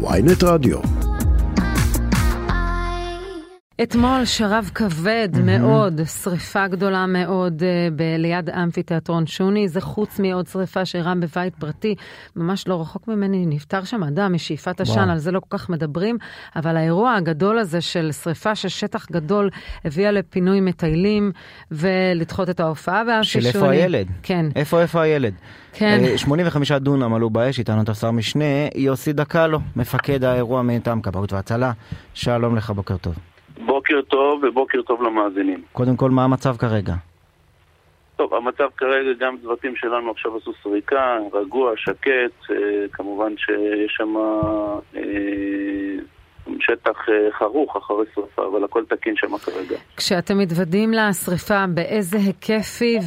ויינט רדיו. אתמול שרב כבד mm-hmm. מאוד, שריפה גדולה מאוד uh, ב- ליד אמפיתיאטרון שוני, זה חוץ מעוד שריפה שאירעה בבית פרטי, ממש לא רחוק ממני, נפטר שם אדם משאיפת עשן, על זה לא כל כך מדברים, אבל האירוע הגדול הזה של שריפה של שטח גדול הביאה לפינוי מטיילים ולדחות את ההופעה באמפי שוני. של איפה הילד? כן. איפה איפה הילד? כן. 85 אה, דונם עלו באש, איתנו את השר משנה, יוסי דקלו, מפקד האירוע מטעם כבאות והצלה. שלום לך, בוקר טוב. טוב ובוקר טוב למאזינים. קודם כל, מה המצב כרגע? טוב, המצב כרגע, גם צוותים שלנו עכשיו עשו סריקה, רגוע, שקט, אה, כמובן שיש שם אה, שטח אה, חרוך אחרי שרפה, אבל הכל תקין שם כרגע. כשאתם מתוודים לשרפה, באיזה היקף היא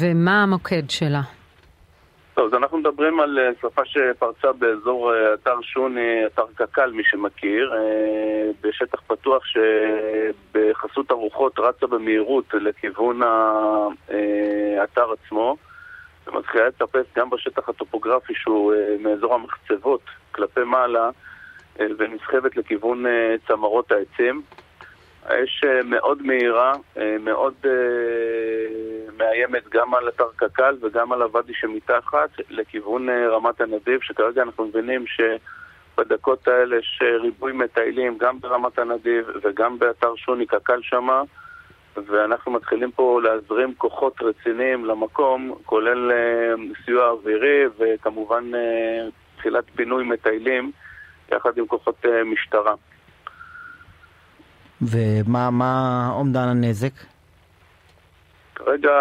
ומה המוקד שלה? טוב, אז אנחנו מדברים על שרפה שפרצה באזור אתר שוני, אתר קק"ל, מי שמכיר, בשטח פתוח שבחסות הרוחות רצה במהירות לכיוון האתר עצמו. ומתחילה לטפס גם בשטח הטופוגרפי שהוא מאזור המחצבות כלפי מעלה ונסחבת לכיוון צמרות העצים. האש מאוד מהירה, מאוד מאיימת גם על אתר קק"ל וגם על הוואדי שמתחת לכיוון אה, רמת הנדיב, שכרגע אנחנו מבינים שבדקות האלה יש ריבוי מטיילים גם ברמת הנדיב וגם באתר שוני קק"ל שמה ואנחנו מתחילים פה להזרים כוחות רציניים למקום, כולל אה, סיוע אווירי וכמובן אה, תחילת פינוי מטיילים יחד עם כוחות משטרה. ומה אומדן הנזק? כרגע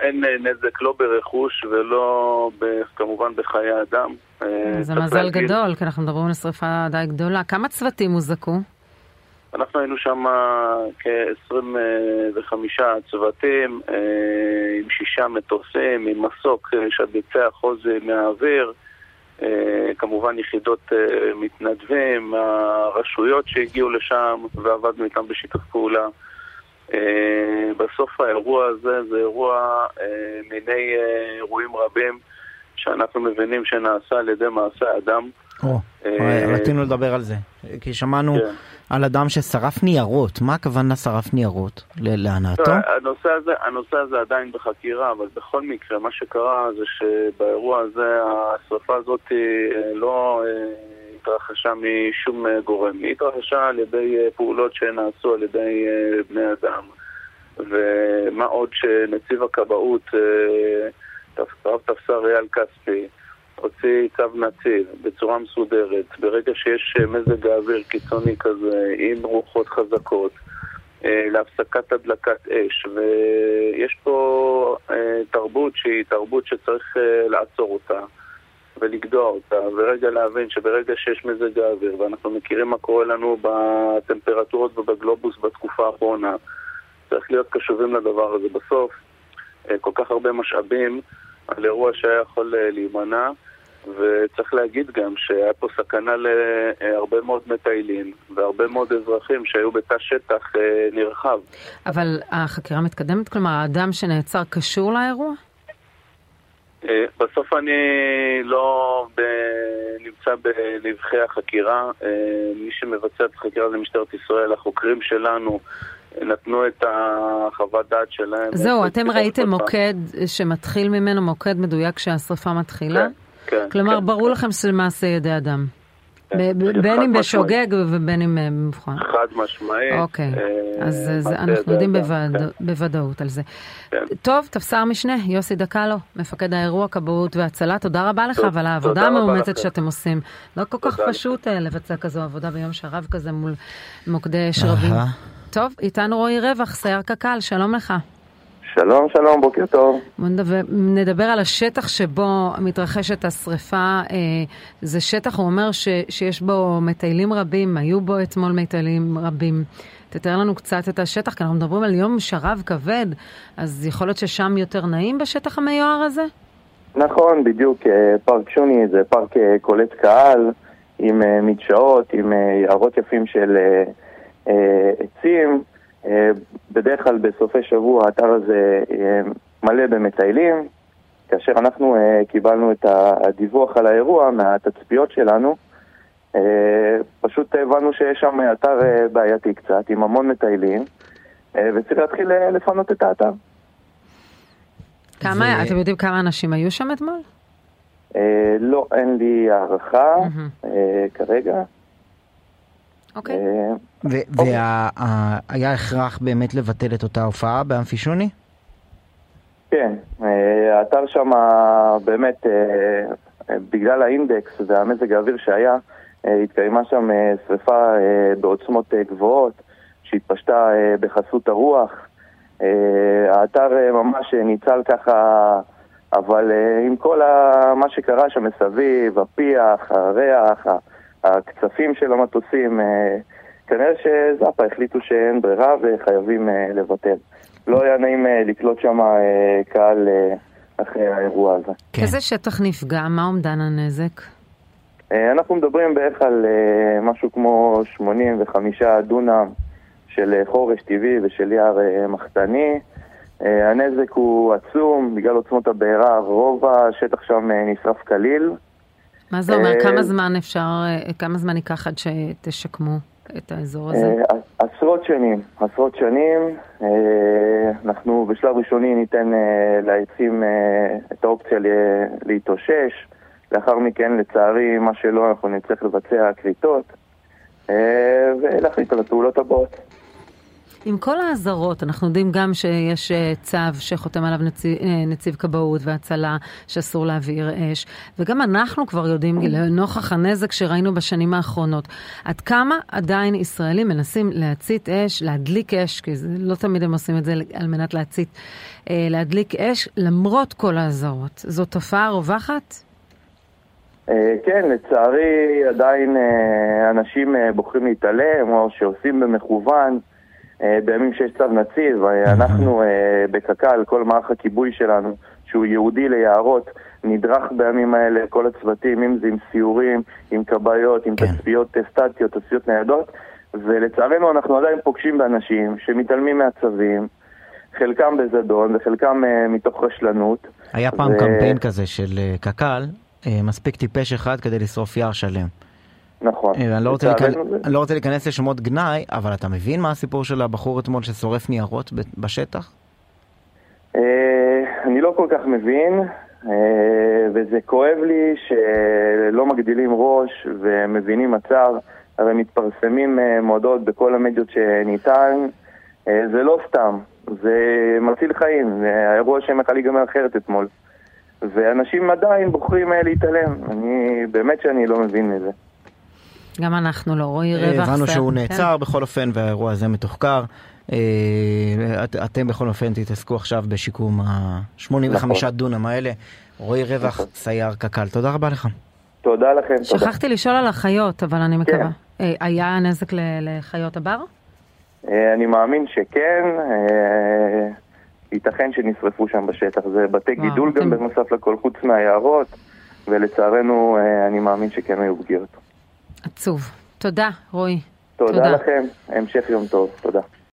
אין נזק לא ברכוש ולא ב, כמובן בחיי אדם. אה, זה מזל להגיד... גדול, כי אנחנו מדברים על שרפה די גדולה. כמה צוותים הוזעקו? אנחנו היינו שם כ-25 צוותים אה, עם שישה מטוסים, עם מסוק אה, שביצע חוז מהאוויר, כמובן יחידות מתנדבים, הרשויות שהגיעו לשם ועבדנו איתם בשיתוף פעולה. אה, בסוף האירוע הזה זה אירוע אה, מיני אה, אירועים רבים שאנחנו מבינים שנעשה על ידי מעשה אדם. או, רצינו לדבר על זה, כי שמענו כן. על אדם ששרף ניירות, מה הכוונה שרף ניירות? להנאתו? לא, הנושא הזה, הנושא הזה עדיין בחקירה, אבל בכל מקרה מה שקרה זה שבאירוע הזה השרפה הזאת לא התרחשה משום אה, גורם. היא התרחשה על ידי אה, פעולות שנעשו על ידי אה, בני אדם. ומה עוד שנציב הכבאות, רב תפסר אייל כספי, הוציא צו נציב בצורה מסודרת, ברגע שיש מזג האוויר קיצוני כזה, עם רוחות חזקות, להפסקת הדלקת אש, ויש פה תרבות שהיא תרבות שצריך לעצור אותה. ולגדוע אותה, ורגע להבין שברגע שיש מזג האוויר, ואנחנו מכירים מה קורה לנו בטמפרטורות ובגלובוס בתקופה האחרונה, צריך להיות קשובים לדבר הזה. בסוף, אה, כל כך הרבה משאבים על אירוע שהיה יכול אה, להימנע, וצריך להגיד גם שהיה פה סכנה להרבה מאוד מטיילים והרבה מאוד אזרחים שהיו בתא שטח אה, נרחב. אבל החקירה מתקדמת? כלומר, האדם שנעצר קשור לאירוע? אה, בסוף אני לא ב... נמצא בנבחי החקירה. אה, מי שמבצע את החקירה זה משטרת ישראל. החוקרים שלנו נתנו את החוות דעת שלהם. זהו, אתם ראיתם מוקד שמתחיל ממנו, מוקד מדויק שהשרפה מתחילה? כן, כן. כלומר, כן, ברור כן. לכם שזה מעשה ידי אדם. בין אם בשוגג ובין אם במבחן. חד משמעית. אוקיי, אה, אז אנחנו יודעים כן. בוודאות על זה. כן. טוב, תפסר משנה, יוסי דקלו, מפקד האירוע, כבאות והצלה, תודה רבה לך ועל העבודה המאומצת שאתם עושים. לא כל כך פשוט אה, לבצע כזו עבודה ביום שרב כזה מול מוקדי אש רבים. טוב, איתנו רועי רווח, סייר קק"ל, שלום לך. שלום, שלום, בוקר טוב. בוא נדבר, נדבר על השטח שבו מתרחשת השריפה. אה, זה שטח, הוא אומר ש, שיש בו מטיילים רבים, היו בו אתמול מטיילים רבים. תתאר לנו קצת את השטח, כי אנחנו מדברים על יום שרב כבד, אז יכול להיות ששם יותר נעים בשטח המיוער הזה? נכון, בדיוק. אה, פארק שוני זה פארק אה, קולט קהל, עם אה, מדשאות, עם יערות יפים של עצים. אה, בדרך כלל בסופי שבוע האתר הזה אה, מלא במטיילים. כאשר אנחנו אה, קיבלנו את הדיווח על האירוע מהתצפיות שלנו, פשוט הבנו שיש שם אתר בעייתי קצת, עם המון מטיילים, וצריך להתחיל לפנות את האתר. כמה, ו... אתם יודעים כמה אנשים היו שם אתמול? לא, אין לי הערכה כרגע. אוקיי. והיה הכרח באמת לבטל את אותה הופעה באמפי שוני? כן, האתר שם באמת, בגלל האינדקס והמזג האוויר שהיה, התקיימה שם שריפה בעוצמות גבוהות, שהתפשטה בחסות הרוח. האתר ממש ניצל ככה, אבל עם כל מה שקרה שם מסביב, הפיח, הריח, הקצפים של המטוסים, כנראה שזאפה החליטו שאין ברירה וחייבים לבטל. לא היה נעים לקלוט שם קהל אחרי האירוע הזה. כן. איזה שטח נפגע? מה אומדן הנזק? אנחנו מדברים בערך על משהו כמו 85 דונם של חורש טבעי ושל יער מחסני. הנזק הוא עצום, בגלל עוצמות הבעירה, רוב השטח שם נשרף כליל. מה זה אומר? כמה זמן אפשר, כמה זמן ייקח עד שתשקמו את האזור הזה? עשרות שנים, עשרות שנים. אנחנו בשלב ראשוני ניתן לעצים את האופציה להתאושש. לאחר מכן, לצערי, מה שלא, אנחנו נצטרך לבצע כריתות ולהחליט על הפעולות הבאות. עם כל האזהרות, אנחנו יודעים גם שיש צו שחותם עליו נציב, נציב כבאות והצלה שאסור להבעיר אש, וגם אנחנו כבר יודעים, לנוכח הנזק שראינו בשנים האחרונות, עד כמה עדיין ישראלים מנסים להצית אש, להדליק אש, כי זה, לא תמיד הם עושים את זה על מנת להצית, להדליק אש, למרות כל האזהרות. זו תופעה רווחת? כן, לצערי עדיין אנשים בוחרים להתעלם, או שעושים במכוון. בימים שיש צו נציב, אנחנו בקק"ל, כל מערך הכיבוי שלנו, שהוא ייעודי ליערות, נדרך בימים האלה, כל הצוותים, אם זה עם סיורים, עם כבאיות, עם כן. תצפיות סטטיות, תצפיות ניידות, ולצערנו אנחנו עדיין פוגשים באנשים שמתעלמים מהצווים, חלקם בזדון וחלקם מתוך רשלנות. היה פעם ו... קמפיין כזה של קק"ל, מספיק טיפש אחד כדי לשרוף יער שלם. נכון. אני לא, רוצה אני לא רוצה להיכנס לשמות גנאי, אבל אתה מבין מה הסיפור של הבחור אתמול ששורף ניירות בשטח? אני לא כל כך מבין, וזה כואב לי שלא מגדילים ראש ומבינים מצב, הרי מתפרסמים מועדות בכל המדיות שניתן, זה לא סתם, זה מציל חיים, האירוע שהם יכול להיגמר אחרת אתמול. ואנשים עדיין בוחרים להתעלם, אני באמת שאני לא מבין מזה. גם אנחנו לא, רועי רווח. הבנו שהוא נעצר כן. בכל אופן והאירוע הזה מתוחקר. את, אתם בכל אופן תתעסקו עכשיו בשיקום ה-85 נכון. דונם האלה. רועי רווח, נכון. סייר קק"ל, תודה רבה לך. תודה לכם, תודה. שכחתי לשאול על החיות, אבל אני מקווה. כן. היה נזק לחיות הבר? אני מאמין שכן. ייתכן שנשרפו שם בשטח. זה בתי וואו, גידול אתם... גם בנוסף לכל, חוץ מהיערות, ולצערנו אני מאמין שכן היו פגיעות. עצוב. תודה, רועי. תודה, תודה לכם, המשך יום טוב, תודה.